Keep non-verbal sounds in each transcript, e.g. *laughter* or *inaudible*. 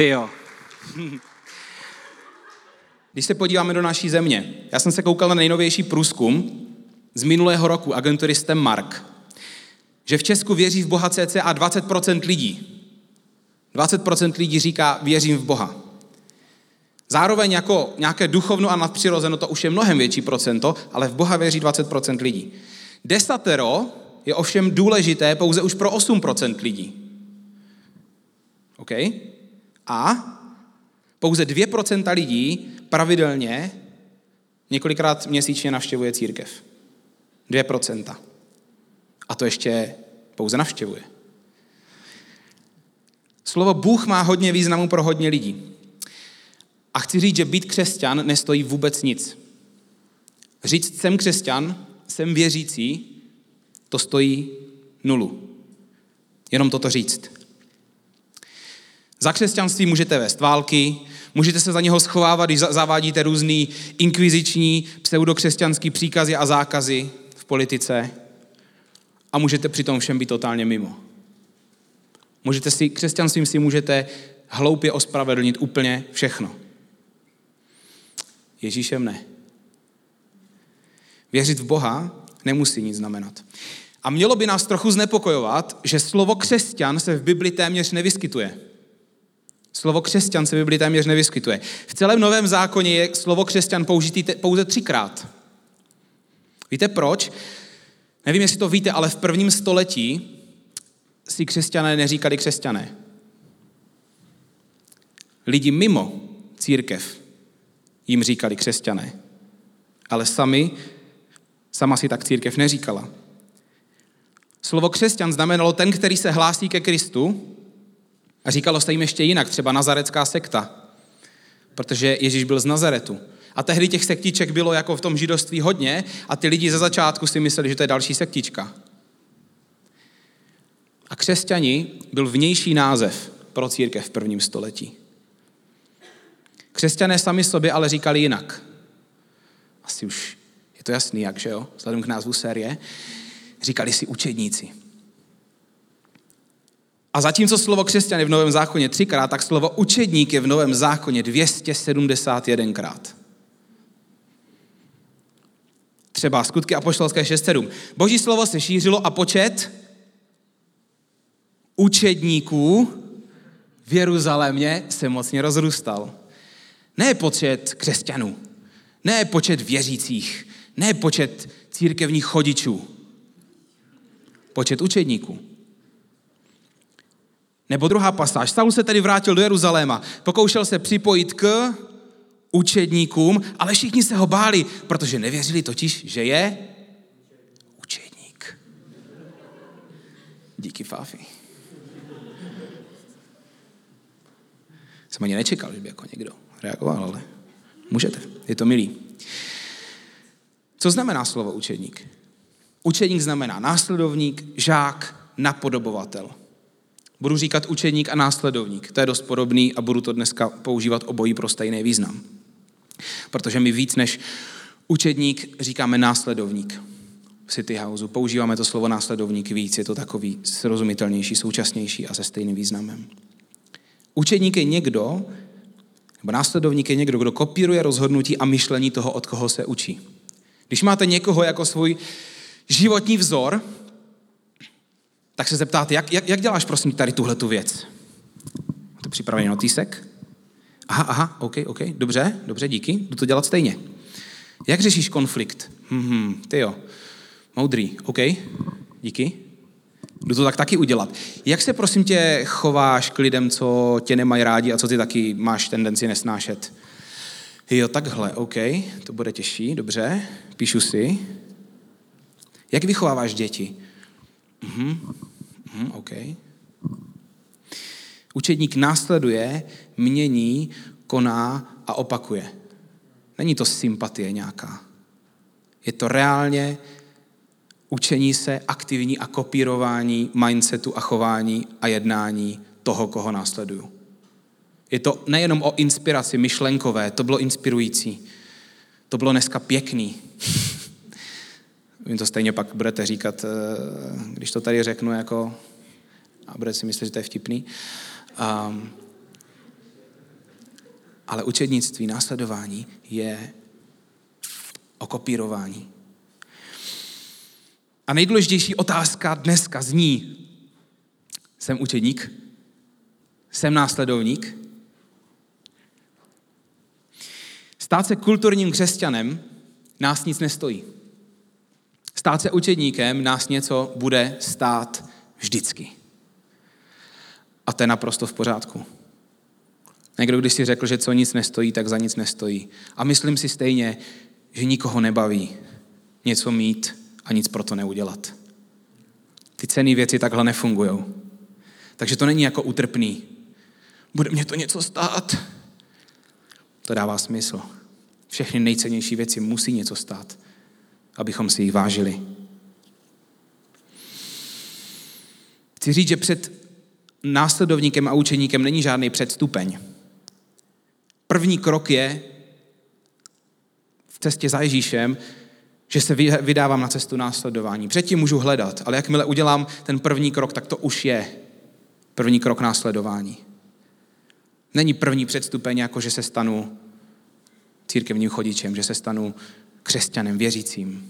Ty jo. *laughs* Když se podíváme do naší země, já jsem se koukal na nejnovější průzkum z minulého roku agentury Stemmark, že v Česku věří v Boha cca 20% lidí. 20% lidí říká, věřím v Boha. Zároveň jako nějaké duchovno a nadpřirozeno to už je mnohem větší procento, ale v Boha věří 20% lidí. Desatero je ovšem důležité pouze už pro 8% lidí. OK? A pouze 2% lidí pravidelně několikrát měsíčně navštěvuje církev. 2%. A to ještě pouze navštěvuje. Slovo Bůh má hodně významu pro hodně lidí. A chci říct, že být křesťan nestojí vůbec nic. Říct jsem křesťan, jsem věřící, to stojí nulu. Jenom toto říct. Za křesťanství můžete vést války, můžete se za něho schovávat, když zavádíte různý inkviziční, pseudokřesťanský příkazy a zákazy v politice a můžete přitom všem být totálně mimo. Můžete si, křesťanstvím si můžete hloupě ospravedlnit úplně všechno. Ježíšem ne. Věřit v Boha nemusí nic znamenat. A mělo by nás trochu znepokojovat, že slovo křesťan se v Bibli téměř nevyskytuje. Slovo křesťan se v Bibli téměř nevyskytuje. V celém Novém zákoně je slovo křesťan použitý pouze třikrát. Víte proč? Nevím, jestli to víte, ale v prvním století si křesťané neříkali křesťané. Lidi mimo církev jim říkali křesťané. Ale sami, sama si tak církev neříkala. Slovo křesťan znamenalo ten, který se hlásí ke Kristu a říkalo se jim ještě jinak, třeba nazarecká sekta, protože Ježíš byl z Nazaretu. A tehdy těch sektiček bylo jako v tom židovství hodně a ty lidi ze začátku si mysleli, že to je další sektička. A křesťani byl vnější název pro církev v prvním století. Křesťané sami sobě ale říkali jinak. Asi už je to jasný, jak, že jo? Vzhledem k názvu série. Říkali si učedníci. A zatímco slovo křesťan je v Novém zákoně třikrát, tak slovo učedník je v Novém zákoně 271krát. Třeba skutky apoštolské 6.7. Boží slovo se šířilo a počet učedníků v Jeruzalémě se mocně rozrůstal. Ne počet křesťanů, ne počet věřících, ne počet církevních chodičů, počet učedníků. Nebo druhá pasáž. Saul se tedy vrátil do Jeruzaléma, pokoušel se připojit k učedníkům, ale všichni se ho báli, protože nevěřili totiž, že je učedník. Díky Fáfi. Jsem ani nečekal, že by jako někdo reagoval, ale můžete, je to milý. Co znamená slovo učedník? Učedník znamená následovník, žák, napodobovatel. Budu říkat učedník a následovník. To je dost podobný a budu to dneska používat obojí pro stejný význam. Protože my víc než učedník říkáme následovník. V City Houseu používáme to slovo následovník víc, je to takový srozumitelnější, současnější a se stejným významem. Učedník je někdo, nebo následovník je někdo, kdo kopíruje rozhodnutí a myšlení toho, od koho se učí. Když máte někoho jako svůj životní vzor, tak se zeptáte, jak, jak, jak děláš prosím tady tuhle tu věc? Máte připravený notýsek? Aha, aha, OK, OK, dobře, dobře, díky, jdu to dělat stejně. Jak řešíš konflikt? Hmm, ty jo, moudrý, OK, díky. Jdu to tak taky udělat. Jak se prosím tě chováš k lidem, co tě nemají rádi a co ty taky máš tendenci nesnášet? Jo, takhle, OK, to bude těžší, dobře, píšu si. Jak vychováváš děti? Mhm, mhm, OK. Učedník následuje, mění, koná a opakuje. Není to sympatie nějaká. Je to reálně učení se, aktivní a kopírování mindsetu a chování a jednání toho, koho následuju. Je to nejenom o inspiraci myšlenkové, to bylo inspirující. To bylo dneska pěkný. Vím to stejně pak budete říkat, eh, když to tady řeknu, jako, a budete si myslet, že to je vtipný. Um, Ale učednictví, následování je o kopírování. A nejdůležitější otázka dneska zní, jsem učedník? Jsem následovník? Stát se kulturním křesťanem nás nic nestojí. Stát se učedníkem nás něco bude stát vždycky. A to je naprosto v pořádku. Někdo, když si řekl, že co nic nestojí, tak za nic nestojí. A myslím si stejně, že nikoho nebaví něco mít a nic pro to neudělat. Ty cené věci takhle nefungují. Takže to není jako utrpný. Bude mě to něco stát? To dává smysl. Všechny nejcennější věci musí něco stát, abychom si jich vážili. Chci říct, že před následovníkem a učeníkem není žádný předstupeň. První krok je v cestě za Ježíšem, že se vydávám na cestu následování. Předtím můžu hledat, ale jakmile udělám ten první krok, tak to už je první krok následování. Není první předstupeň jako, že se stanu církevním chodičem, že se stanu křesťanem, věřícím.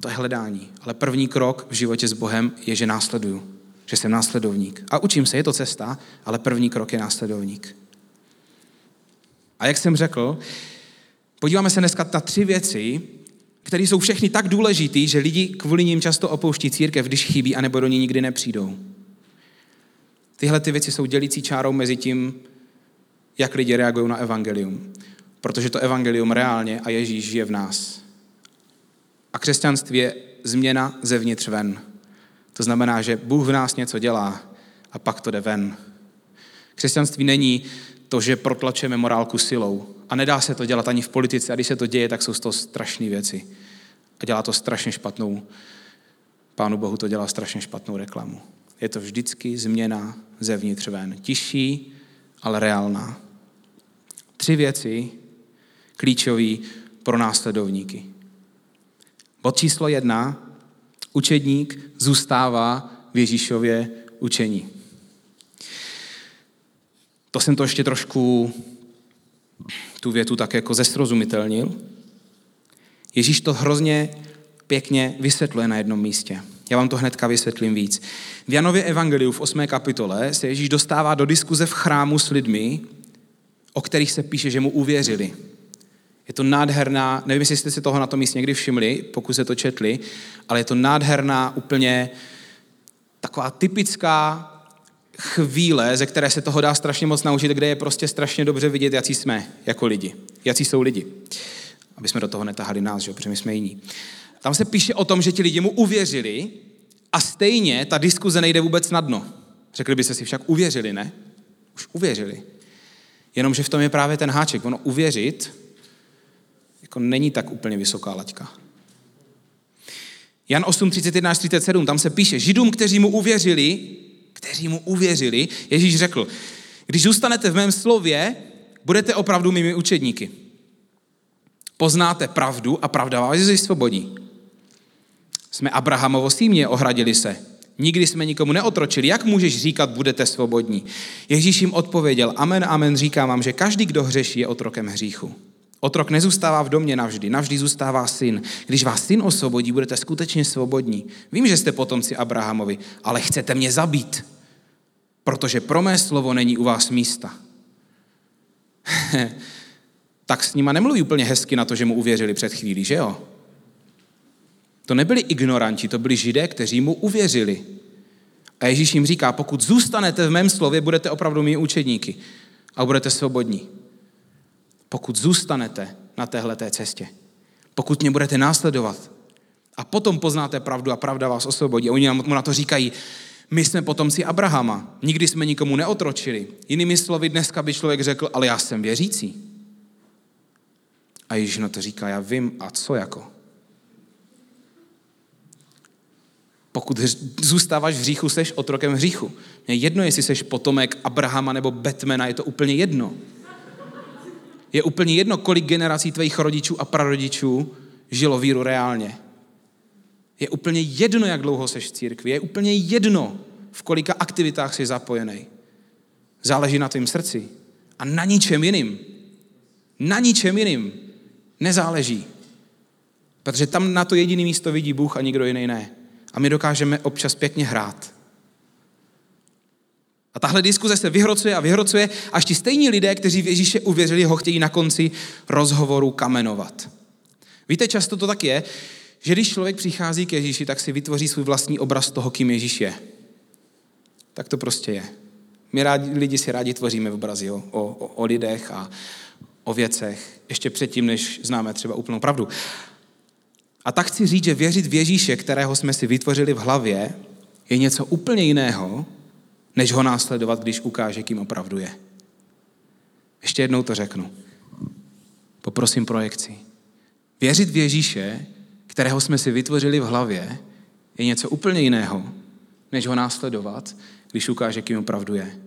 To je hledání. Ale první krok v životě s Bohem je, že následuju. Že jsem následovník. A učím se, je to cesta, ale první krok je následovník. A jak jsem řekl, podíváme se dneska na tři věci, které jsou všechny tak důležité, že lidi kvůli ním často opouští církev, když chybí, anebo do ní nikdy nepřijdou. Tyhle ty věci jsou dělící čárou mezi tím, jak lidi reagují na evangelium. Protože to evangelium reálně a Ježíš žije v nás. A křesťanství je změna zevnitř ven. To znamená, že Bůh v nás něco dělá a pak to jde ven. Křesťanství není to, že protlačujeme morálku silou. A nedá se to dělat ani v politice. A když se to děje, tak jsou to strašné věci. A dělá to strašně špatnou. Pánu Bohu to dělá strašně špatnou reklamu. Je to vždycky změna zevnitř ven. Tižší, ale reálná. Tři věci klíčové pro následovníky. Bod číslo jedna. Učedník zůstává v Ježíšově učení. To jsem to ještě trošku tu větu tak jako zesrozumitelnil. Ježíš to hrozně pěkně vysvětluje na jednom místě. Já vám to hnedka vysvětlím víc. V Janově evangeliu v 8. kapitole se Ježíš dostává do diskuze v chrámu s lidmi, o kterých se píše, že mu uvěřili. Je to nádherná, nevím, jestli jste si toho na tom místě někdy všimli, pokud se to četli, ale je to nádherná, úplně taková typická chvíle, ze které se toho dá strašně moc naučit, kde je prostě strašně dobře vidět, jaký jsme jako lidi. Jaký jsou lidi. Aby jsme do toho netahali nás, že? protože my jsme jiní. Tam se píše o tom, že ti lidi mu uvěřili a stejně ta diskuze nejde vůbec na dno. Řekli byste si však uvěřili, ne? Už uvěřili. Jenomže v tom je právě ten háček. Ono uvěřit jako není tak úplně vysoká laťka. Jan 8, 31 až 37, tam se píše, židům, kteří mu uvěřili, kteří mu uvěřili, Ježíš řekl, když zůstanete v mém slově, budete opravdu mými učedníky. Poznáte pravdu a pravda vás vysvobodí. Jsme Abrahamovo símě, ohradili se. Nikdy jsme nikomu neotročili. Jak můžeš říkat, budete svobodní? Ježíš jim odpověděl, amen, amen, říkám vám, že každý, kdo hřeší, je otrokem hříchu. Otrok nezůstává v domě navždy, navždy zůstává syn. Když vás syn osvobodí, budete skutečně svobodní. Vím, že jste potomci Abrahamovi, ale chcete mě zabít, protože pro mé slovo není u vás místa. *laughs* tak s nima nemluví úplně hezky na to, že mu uvěřili před chvílí, že jo? To nebyli ignoranti, to byli židé, kteří mu uvěřili. A Ježíš jim říká, pokud zůstanete v mém slově, budete opravdu mý učedníky a budete svobodní pokud zůstanete na téhle cestě, pokud mě budete následovat a potom poznáte pravdu a pravda vás osvobodí. Oni mu na to říkají, my jsme potomci Abrahama, nikdy jsme nikomu neotročili. Jinými slovy, dneska by člověk řekl, ale já jsem věřící. A Ježíš na to říká, já vím, a co jako? Pokud zůstáváš v hříchu, seš otrokem hříchu. Mě jedno, jestli seš potomek Abrahama nebo Batmana, je to úplně jedno. Je úplně jedno, kolik generací tvých rodičů a prarodičů žilo víru reálně. Je úplně jedno, jak dlouho seš v církvi. Je úplně jedno, v kolika aktivitách jsi zapojený. Záleží na tvém srdci A na ničem jiným. Na ničem jiným nezáleží. Protože tam na to jediné místo vidí Bůh a nikdo jiný ne. A my dokážeme občas pěkně hrát. A tahle diskuze se vyhrocuje a vyhrocuje, až ti stejní lidé, kteří v Ježíše uvěřili, ho chtějí na konci rozhovoru kamenovat. Víte, často to tak je, že když člověk přichází k Ježíši, tak si vytvoří svůj vlastní obraz toho, kým Ježíš je. Tak to prostě je. My rádi, lidi si rádi tvoříme obrazy o, o, o lidech a o věcech, ještě předtím, než známe třeba úplnou pravdu. A tak chci říct, že věřit v Ježíše, kterého jsme si vytvořili v hlavě, je něco úplně jiného, než ho následovat, když ukáže, kým opravdu je. Ještě jednou to řeknu. Poprosím projekci. Věřit v Ježíše, kterého jsme si vytvořili v hlavě, je něco úplně jiného, než ho následovat, když ukáže, kým opravdu je.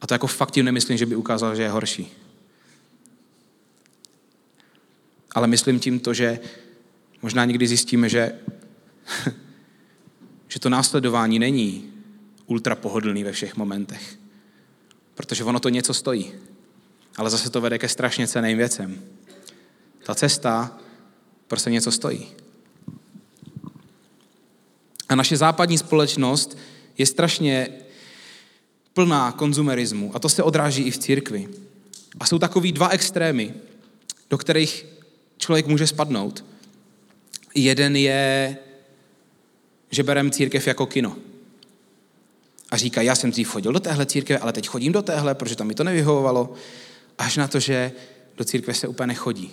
A to jako fakt tím nemyslím, že by ukázal, že je horší. Ale myslím tím to, že možná někdy zjistíme, že, *laughs* že to následování není ultra pohodlný ve všech momentech. Protože ono to něco stojí. Ale zase to vede ke strašně ceným věcem. Ta cesta prostě něco stojí. A naše západní společnost je strašně plná konzumerismu. A to se odráží i v církvi. A jsou takový dva extrémy, do kterých člověk může spadnout. Jeden je, že bereme církev jako kino. A říká, já jsem dřív chodil do téhle církve, ale teď chodím do téhle, protože tam mi to nevyhovovalo. Až na to, že do církve se úplně nechodí.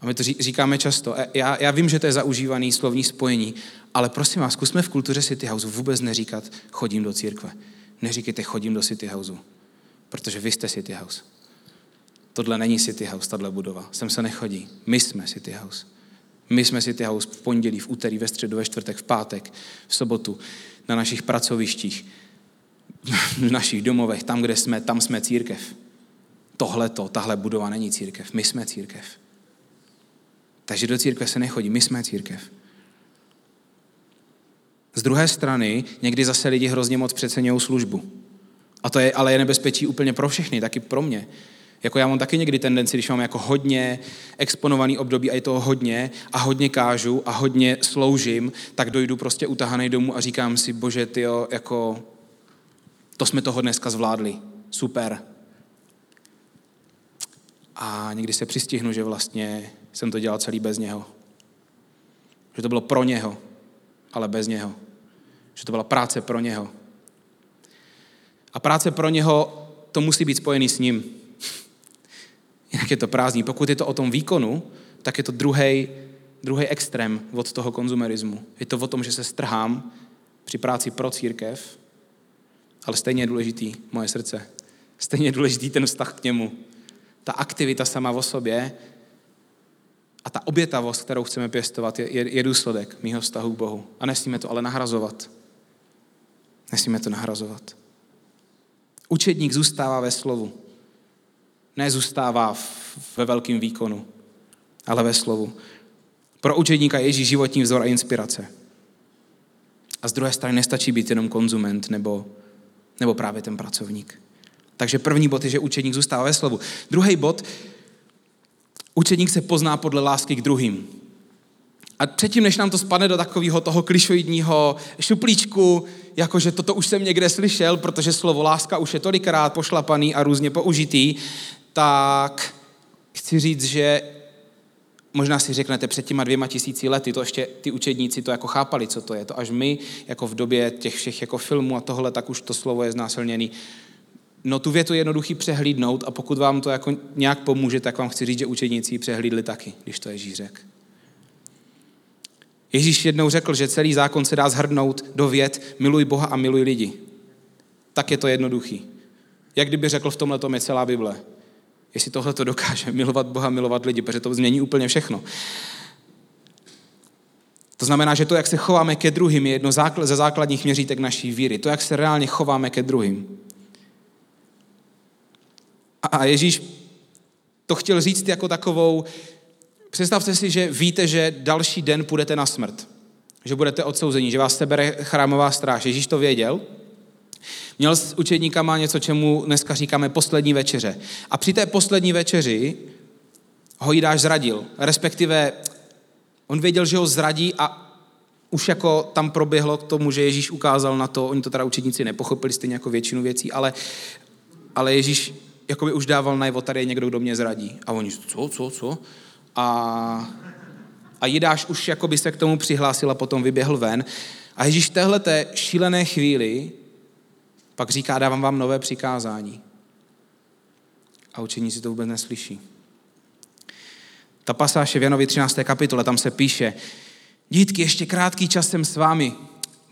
A my to říkáme často. E, já, já vím, že to je zaužívaný slovní spojení, ale prosím vás, zkusme v kultuře City House vůbec neříkat chodím do církve. Neříkejte chodím do City House, protože vy jste City House. Tohle není City House, tahle budova. Sem se nechodí. My jsme City House. My jsme City House v pondělí, v úterý, ve středu, ve čtvrtek, v pátek, v sobotu, na našich pracovištích, v našich domovech, tam, kde jsme, tam jsme církev. Tohle to, tahle budova není církev. My jsme církev. Takže do církve se nechodí, my jsme církev. Z druhé strany někdy zase lidi hrozně moc přeceňují službu. A to je ale je nebezpečí úplně pro všechny, taky pro mě. Jako já mám taky někdy tendenci, když mám jako hodně exponovaný období a je toho hodně a hodně kážu a hodně sloužím, tak dojdu prostě utahaný domů a říkám si, bože, ty jako to jsme toho dneska zvládli. Super. A někdy se přistihnu, že vlastně jsem to dělal celý bez něho. Že to bylo pro něho, ale bez něho. Že to byla práce pro něho. A práce pro něho, to musí být spojený s ním. Jinak je to prázdný. Pokud je to o tom výkonu, tak je to druhý druhý extrém od toho konzumerismu. Je to o tom, že se strhám při práci pro církev, ale stejně je důležitý moje srdce. Stejně je důležitý ten vztah k němu. Ta aktivita sama o sobě a ta obětavost, kterou chceme pěstovat, je, je, je důsledek mýho vztahu k Bohu. A nesmíme to ale nahrazovat. Nesmíme to nahrazovat. Učedník zůstává ve slovu. Nezůstává ve velkém výkonu, ale ve slovu. Pro učedníka je Ježíš životní vzor a inspirace. A z druhé strany nestačí být jenom konzument nebo, nebo právě ten pracovník. Takže první bod je, že učedník zůstává ve slovu. Druhý bod, učedník se pozná podle lásky k druhým. A předtím, než nám to spadne do takového toho klišoidního šuplíčku, jakože toto už jsem někde slyšel, protože slovo láska už je tolikrát pošlapaný a různě použitý, tak chci říct, že možná si řeknete před těma dvěma tisíci lety, to ještě ty učedníci to jako chápali, co to je. To až my, jako v době těch všech jako filmů a tohle, tak už to slovo je znásilněný. No tu větu je jednoduchý přehlídnout a pokud vám to jako nějak pomůže, tak vám chci říct, že učedníci přehlídli taky, když to Ježíš řekl. Ježíš jednou řekl, že celý zákon se dá zhrnout do vět miluj Boha a miluj lidi. Tak je to jednoduchý. Jak kdyby řekl v tomhle tom je celá Bible. Jestli tohle to dokáže, *laughs* milovat Boha, milovat lidi, protože to změní úplně všechno. To znamená, že to, jak se chováme ke druhým, je jedno ze základních měřítek naší víry. To, jak se reálně chováme ke druhým. A Ježíš to chtěl říct jako takovou, představte si, že víte, že další den půjdete na smrt. Že budete odsouzení, že vás sebere chrámová stráž. Ježíš to věděl. Měl s učedníkama něco, čemu dneska říkáme poslední večeře. A při té poslední večeři ho Jidáš zradil. Respektive on věděl, že ho zradí a už jako tam proběhlo k tomu, že Ježíš ukázal na to, oni to teda učedníci nepochopili stejně jako většinu věcí, ale, ale Ježíš jakoby už dával najevo, tady je někdo, kdo mě zradí. A oni, co, co, co? A, a Jidáš už jakoby se k tomu přihlásil a potom vyběhl ven. A Ježíš v téhle šílené chvíli pak říká, dávám vám nové přikázání. A učeníci to vůbec neslyší. Ta pasáž je v Janovi 13. kapitole, tam se píše, dítky, ještě krátký čas jsem s vámi,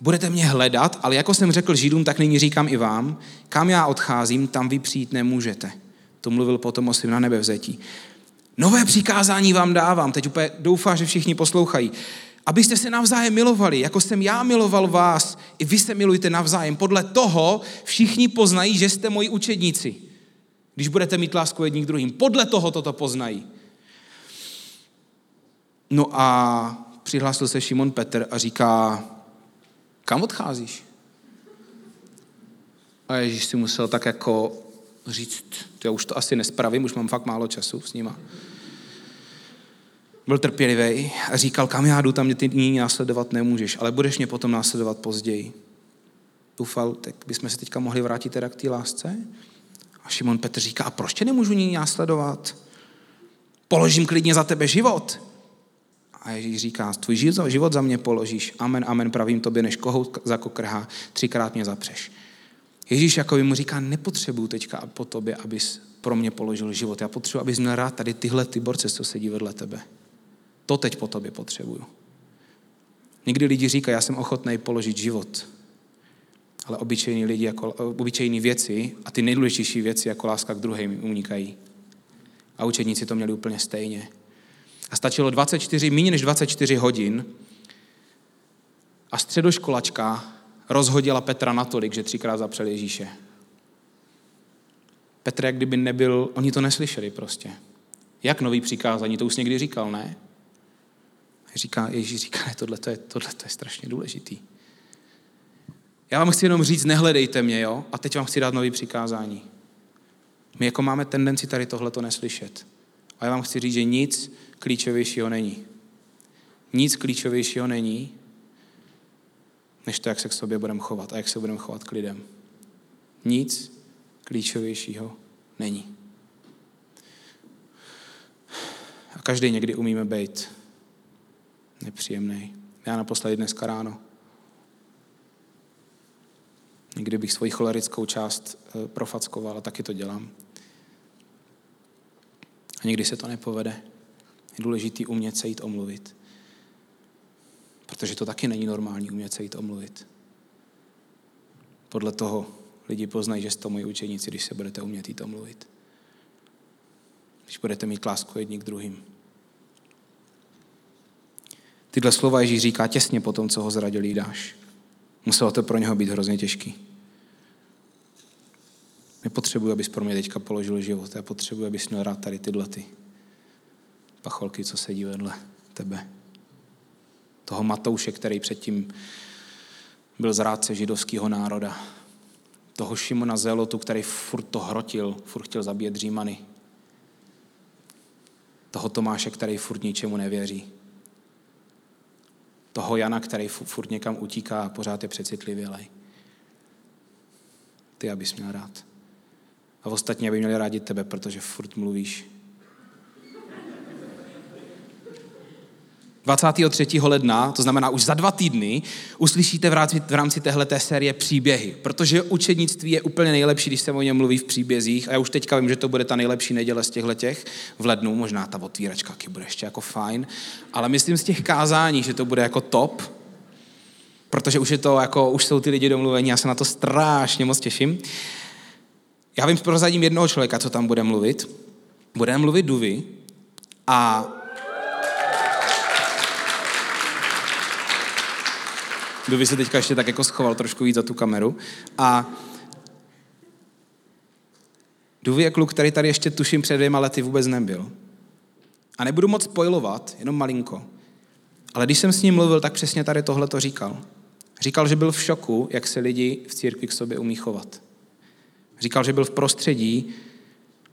budete mě hledat, ale jako jsem řekl Židům, tak nyní říkám i vám, kam já odcházím, tam vy přijít nemůžete. To mluvil potom o svým na nebevzetí. Nové přikázání vám dávám, teď úplně doufám, že všichni poslouchají. Abyste se navzájem milovali, jako jsem já miloval vás, i vy se milujte navzájem. Podle toho všichni poznají, že jste moji učedníci. Když budete mít lásku jedním k druhým. Podle toho toto poznají. No a přihlásil se Šimon Petr a říká, kam odcházíš? A Ježíš si musel tak jako říct, já už to asi nespravím, už mám fakt málo času s nima. Byl trpělivý a říkal, kam já jdu, tam mě ty nyní následovat nemůžeš, ale budeš mě potom následovat později. Doufal, tak bychom se teďka mohli vrátit teda k té lásce? A Šimon Petr říká, a proč tě nemůžu nyní následovat? Položím klidně za tebe život. A Ježíš říká, tvůj život za mě položíš. Amen, amen, pravím tobě, než kohout za kokrhá, třikrát mě zapřeš. Ježíš jako mu říká, nepotřebuju teďka po tobě, abys pro mě položil život. Já potřebuji, abys měl rád tady tyhle ty borce, co sedí vedle tebe. To teď po tobě potřebuju. Někdy lidi říkají, já jsem ochotný položit život, ale obyčejní lidi, jako, obyčejní věci a ty nejdůležitější věci, jako láska k druhým, unikají. A učedníci to měli úplně stejně. A stačilo 24, méně než 24 hodin a středoškolačka rozhodila Petra natolik, že třikrát zapřel Ježíše. Petr, jak kdyby nebyl, oni to neslyšeli prostě. Jak nový přikázání, to už někdy říkal, ne? Říká, Ježíš říká, tohle to je, tohle to je strašně důležitý. Já vám chci jenom říct, nehledejte mě, jo? A teď vám chci dát nový přikázání. My jako máme tendenci tady tohle to neslyšet. A já vám chci říct, že nic klíčovějšího není. Nic klíčovějšího není, než to, jak se k sobě budeme chovat a jak se budeme chovat k lidem. Nic klíčovějšího není. A každý někdy umíme být nepříjemný. Já naposledy dneska ráno. Někdy bych svoji cholerickou část eh, profackoval a taky to dělám. A někdy se to nepovede. Je důležitý umět se jít omluvit. Protože to taky není normální umět se jít omluvit. Podle toho lidi poznají, že jste moji učeníci, když se budete umět jít omluvit. Když budete mít lásku jedni k druhým. Tyhle slova Ježíš říká těsně po tom, co ho zradil Jídáš. Muselo to pro něho být hrozně těžký. Nepotřebuji, abys pro mě teďka položil život. Já potřebuji, abys měl rád tady tyhle ty pacholky, co sedí vedle tebe. Toho Matouše, který předtím byl zrádce židovského národa. Toho Šimona Zelotu, který furt to hrotil, furt chtěl zabíjet Římany. Toho Tomáše, který furt ničemu nevěří toho Jana, který furt někam utíká a pořád je přecitlivělej. Ty, abys měl rád. A ostatní, aby měli rádi tebe, protože furt mluvíš 23. ledna, to znamená už za dva týdny, uslyšíte v rámci, v rámci téhleté série příběhy, protože učednictví je úplně nejlepší, když se o něm mluví v příbězích a já už teďka vím, že to bude ta nejlepší neděle z těch v lednu, možná ta otvíračka taky bude ještě jako fajn, ale myslím z těch kázání, že to bude jako top, protože už je to jako, už jsou ty lidi domluvení, já se na to strašně moc těším. Já vím prozadím jednoho člověka, co tam bude mluvit. Bude mluvit Duvy a Dovi se teďka ještě tak jako schoval trošku víc za tu kameru. A Duvi je kluk, který tady ještě tuším před dvěma lety vůbec nebyl. A nebudu moc spojovat, jenom malinko. Ale když jsem s ním mluvil, tak přesně tady tohle to říkal. Říkal, že byl v šoku, jak se lidi v církvi k sobě umí chovat. Říkal, že byl v prostředí,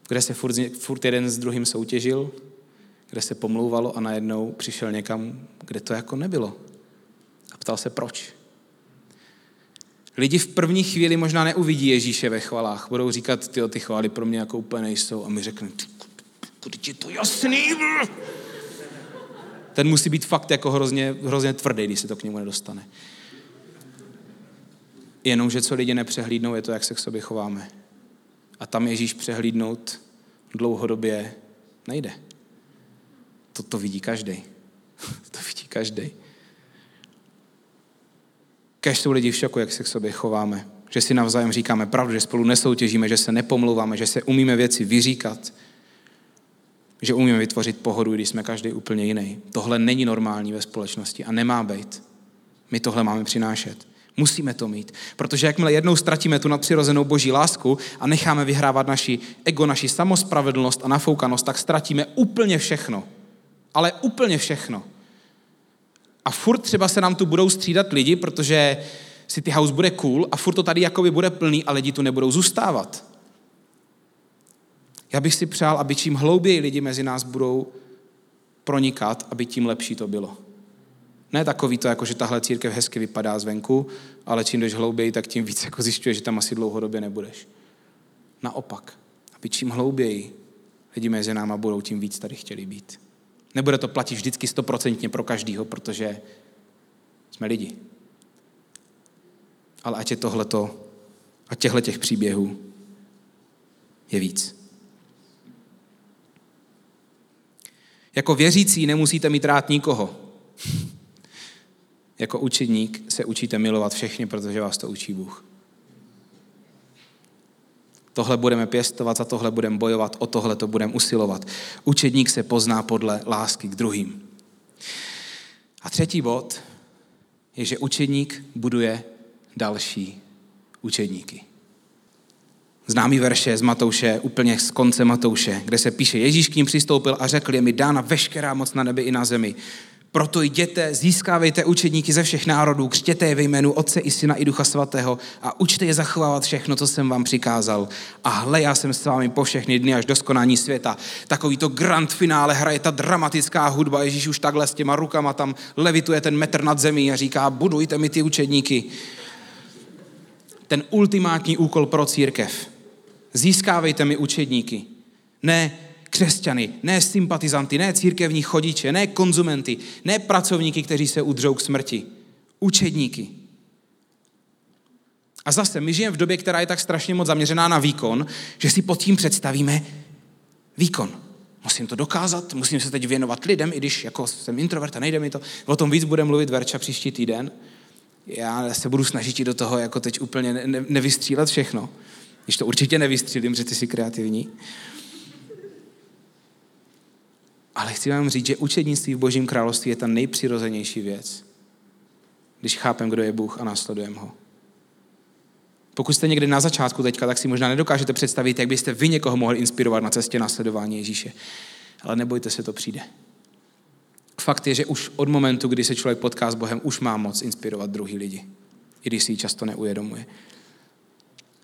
kde se furt, furt jeden s druhým soutěžil, kde se pomlouvalo a najednou přišel někam, kde to jako nebylo. Ptal se, proč. Lidi v první chvíli možná neuvidí Ježíše ve chvalách. Budou říkat, ty ty chvály pro mě jako úplně nejsou. A my řekneme, je to jasný. Ten musí být fakt jako hrozně, hrozně tvrdý, když se to k němu nedostane. Jenomže co lidi nepřehlídnou, je to, jak se k sobě chováme. A tam Ježíš přehlídnout dlouhodobě nejde. To, to vidí každý. *laughs* to vidí každý. Kež jsou lidi v šoku, jak se k sobě chováme. Že si navzájem říkáme pravdu, že spolu nesoutěžíme, že se nepomlouváme, že se umíme věci vyříkat, že umíme vytvořit pohodu, když jsme každý úplně jiný. Tohle není normální ve společnosti a nemá být. My tohle máme přinášet. Musíme to mít. Protože jakmile jednou ztratíme tu nadpřirozenou boží lásku a necháme vyhrávat naši ego, naši samospravedlnost a nafoukanost, tak ztratíme úplně všechno. Ale úplně všechno. A furt třeba se nám tu budou střídat lidi, protože City House bude cool a furt to tady jakoby bude plný a lidi tu nebudou zůstávat. Já bych si přál, aby čím hlouběji lidi mezi nás budou pronikat, aby tím lepší to bylo. Ne takový to, jako že tahle církev hezky vypadá zvenku, ale čím jdeš hlouběji, tak tím víc jako zjišťuješ, že tam asi dlouhodobě nebudeš. Naopak, aby čím hlouběji lidi mezi náma budou, tím víc tady chtěli být. Nebude to platit vždycky stoprocentně pro každýho, protože jsme lidi. Ale ať je tohleto a těchto těch příběhů je víc. Jako věřící nemusíte mít rád nikoho. Jako učedník se učíte milovat všechny, protože vás to učí Bůh. Tohle budeme pěstovat, za tohle budeme bojovat, o tohle to budeme usilovat. Učedník se pozná podle lásky k druhým. A třetí bod je, že učedník buduje další učedníky. Známý verše z Matouše, úplně z konce Matouše, kde se píše, Ježíš k ním přistoupil a řekl, je mi dána veškerá moc na nebi i na zemi. Proto jděte, získávejte učedníky ze všech národů, křtěte je ve jménu Otce i Syna i Ducha Svatého a učte je zachovávat všechno, co jsem vám přikázal. A hle, já jsem s vámi po všechny dny až do skonání světa. Takový to grand finále hraje ta dramatická hudba. Ježíš už takhle s těma rukama tam levituje ten metr nad zemí a říká, budujte mi ty učedníky. Ten ultimátní úkol pro církev. Získávejte mi učedníky. Ne křesťany, ne sympatizanty, ne církevní chodiče, ne konzumenty, ne pracovníky, kteří se udřou k smrti. Učedníky. A zase, my žijeme v době, která je tak strašně moc zaměřená na výkon, že si pod tím představíme výkon. Musím to dokázat, musím se teď věnovat lidem, i když jako jsem introvert a nejde mi to. O tom víc bude mluvit Verča příští týden. Já se budu snažit i do toho jako teď úplně ne- nevystřílet všechno. Když to určitě nevystřílím, že ty jsi kreativní. Ale chci vám říct, že učednictví v Božím království je ta nejpřirozenější věc, když chápem, kdo je Bůh a následujeme ho. Pokud jste někdy na začátku teďka, tak si možná nedokážete představit, jak byste vy někoho mohli inspirovat na cestě následování Ježíše. Ale nebojte se, to přijde. Fakt je, že už od momentu, kdy se člověk potká s Bohem, už má moc inspirovat druhý lidi. I když si ji často neuvědomuje.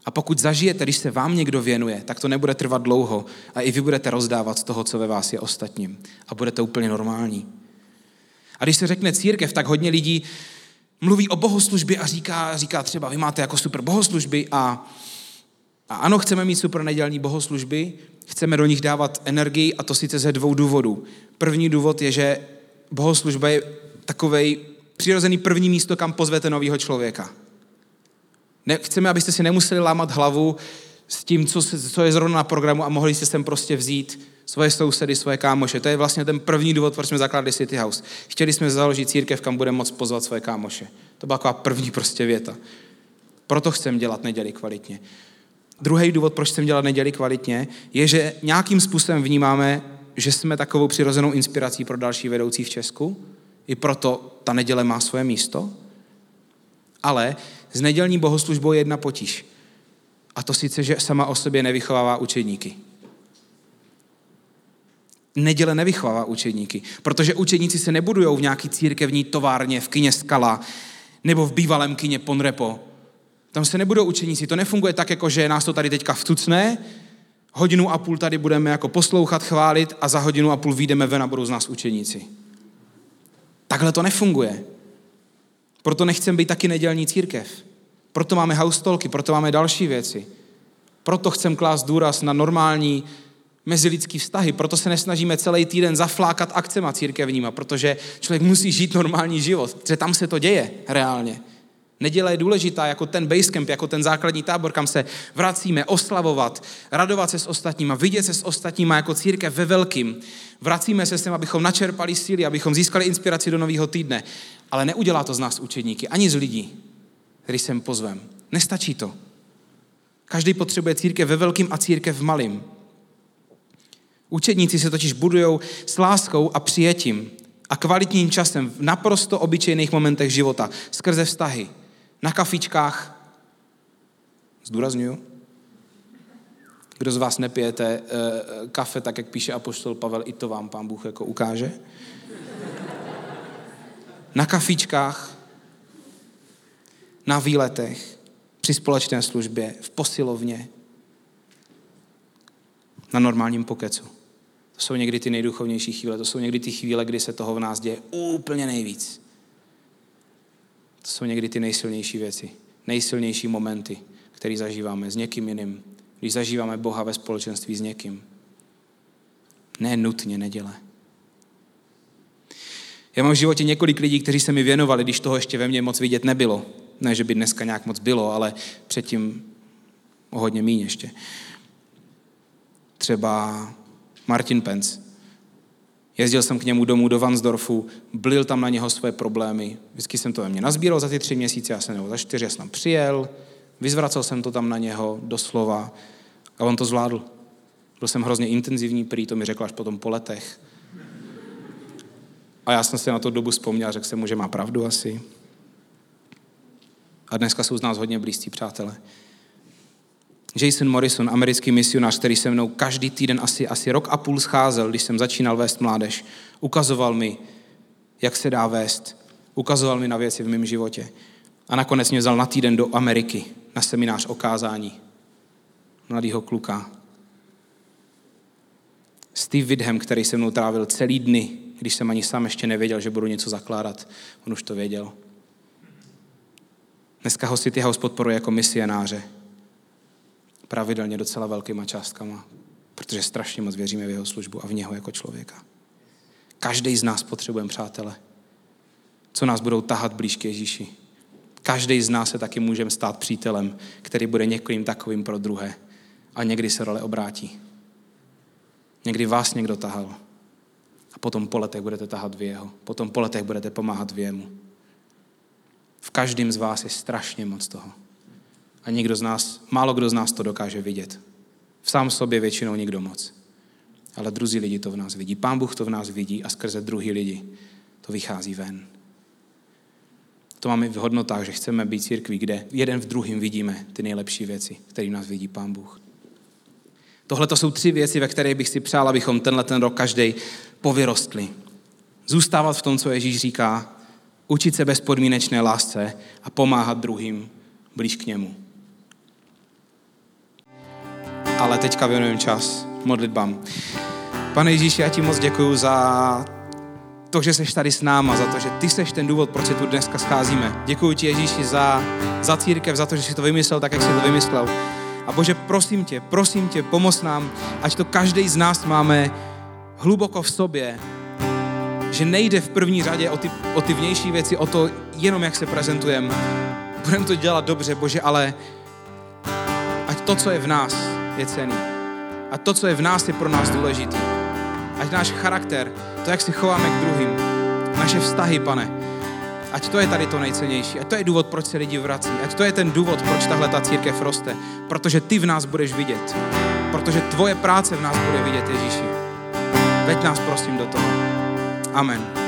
A pokud zažijete, když se vám někdo věnuje, tak to nebude trvat dlouho a i vy budete rozdávat z toho, co ve vás je ostatním. A bude to úplně normální. A když se řekne církev, tak hodně lidí mluví o bohoslužbě a říká, říká třeba, vy máte jako super bohoslužby a, a ano, chceme mít super nedělní bohoslužby, chceme do nich dávat energii a to sice ze dvou důvodů. První důvod je, že bohoslužba je takovej přirozený první místo, kam pozvete nového člověka. Ne, chceme, abyste si nemuseli lámat hlavu s tím, co, se, co je zrovna na programu a mohli jste sem prostě vzít svoje sousedy, svoje kámoše. To je vlastně ten první důvod, proč jsme zakládali City House. Chtěli jsme založit církev, kam budeme moct pozvat svoje kámoše. To byla taková první prostě věta. Proto chcem dělat neděli kvalitně. Druhý důvod, proč chcem dělat neděli kvalitně, je, že nějakým způsobem vnímáme, že jsme takovou přirozenou inspirací pro další vedoucí v Česku. I proto ta neděle má svoje místo. Ale s nedělní bohoslužbou je jedna potíž. A to sice, že sama o sobě nevychovává učedníky. Neděle nevychovává učedníky, protože učedníci se nebudují v nějaký církevní továrně v kyně Skala, Nebo v bývalém kině Ponrepo. Tam se nebudou učeníci. To nefunguje tak, jako že nás to tady teďka vtucne, hodinu a půl tady budeme jako poslouchat, chválit a za hodinu a půl vyjdeme ven a budou z nás učeníci. Takhle to nefunguje. Proto nechcem být taky nedělní církev. Proto máme haustolky, proto máme další věci. Proto chcem klást důraz na normální mezilidský vztahy. Proto se nesnažíme celý týden zaflákat akcema církevníma, protože člověk musí žít normální život, protože tam se to děje reálně. Neděle je důležitá jako ten basecamp, jako ten základní tábor, kam se vracíme, oslavovat, radovat se s ostatníma, vidět se s ostatníma jako církev ve velkým. Vracíme se s tím, abychom načerpali síly, abychom získali inspiraci do nového týdne. Ale neudělá to z nás učedníky, ani z lidí, který sem pozvem. Nestačí to. Každý potřebuje církev ve velkým a církev v malým. Učedníci se totiž budují s láskou a přijetím a kvalitním časem v naprosto obyčejných momentech života, skrze vztahy, na kafičkách. Zdůraznuju. Kdo z vás nepijete e, kafe, tak jak píše apoštol Pavel, i to vám pán Bůh jako ukáže. Na kafičkách, na výletech, při společné službě, v posilovně, na normálním pokecu. To jsou někdy ty nejduchovnější chvíle, to jsou někdy ty chvíle, kdy se toho v nás děje úplně nejvíc. To jsou někdy ty nejsilnější věci, nejsilnější momenty, které zažíváme s někým jiným, když zažíváme Boha ve společenství s někým. Ne nutně neděle. Já mám v životě několik lidí, kteří se mi věnovali, když toho ještě ve mně moc vidět nebylo. Ne, že by dneska nějak moc bylo, ale předtím o hodně míň ještě. Třeba Martin Pence. Jezdil jsem k němu domů do Vansdorfu, blil tam na něho své problémy. Vždycky jsem to ve mně nazbíral za ty tři měsíce, já jsem nebo za čtyři, já jsem tam přijel, vyzvracel jsem to tam na něho doslova a on to zvládl. Byl jsem hrozně intenzivní, prý to mi řekl až potom po letech. A já jsem si na tu dobu vzpomněl řekl jsem mu, že má pravdu asi. A dneska jsou z nás hodně blízcí přátelé. Jason Morrison, americký misionář, který se mnou každý týden asi, asi rok a půl scházel, když jsem začínal vést mládež, ukazoval mi, jak se dá vést. Ukazoval mi na věci v mém životě. A nakonec mě vzal na týden do Ameriky na seminář o kázání. Mladýho kluka. Steve Widham, který se mnou trávil celý dny, když jsem ani sám ještě nevěděl, že budu něco zakládat. On už to věděl. Dneska ho City House podporuje jako misionáře pravidelně docela velkýma částkama, protože strašně moc věříme v jeho službu a v něho jako člověka. Každý z nás potřebujeme přátele, co nás budou tahat blíž k Ježíši. Každý z nás se taky můžeme stát přítelem, který bude někým takovým pro druhé. A někdy se role obrátí. Někdy vás někdo tahal. A potom po letech budete tahat vy jeho. Potom po letech budete pomáhat vy jemu. V každém z vás je strašně moc toho. A nikdo z nás, málo kdo z nás to dokáže vidět. V sám sobě většinou nikdo moc. Ale druzí lidi to v nás vidí. Pán Bůh to v nás vidí a skrze druhý lidi to vychází ven. To máme v hodnotách, že chceme být církví, kde jeden v druhém vidíme ty nejlepší věci, které nás vidí Pán Bůh. Tohle to jsou tři věci, ve kterých bych si přál, abychom tenhle ten rok každý povyrostli. Zůstávat v tom, co Ježíš říká, učit se bezpodmínečné lásce a pomáhat druhým blíž k němu ale teďka věnujeme čas modlitbám. Pane Ježíši, já ti moc děkuji za to, že jsi tady s náma, za to, že ty jsi ten důvod, proč se tu dneska scházíme. Děkuji ti, Ježíši, za, za církev, za to, že jsi to vymyslel tak, jak jsi to vymyslel. A Bože, prosím tě, prosím tě, pomoz nám, ať to každý z nás máme hluboko v sobě, že nejde v první řadě o ty, o ty vnější věci, o to jenom, jak se prezentujeme. Budeme to dělat dobře, Bože, ale ať to, co je v nás, je cený. A to, co je v nás, je pro nás důležitý. Ať náš charakter, to, jak se chováme k druhým, naše vztahy, pane, ať to je tady to nejcennější. Ať to je důvod, proč se lidi vrací. Ať to je ten důvod, proč tahle ta církev roste. Protože ty v nás budeš vidět. Protože tvoje práce v nás bude vidět, Ježíši. Veď nás prosím do toho. Amen.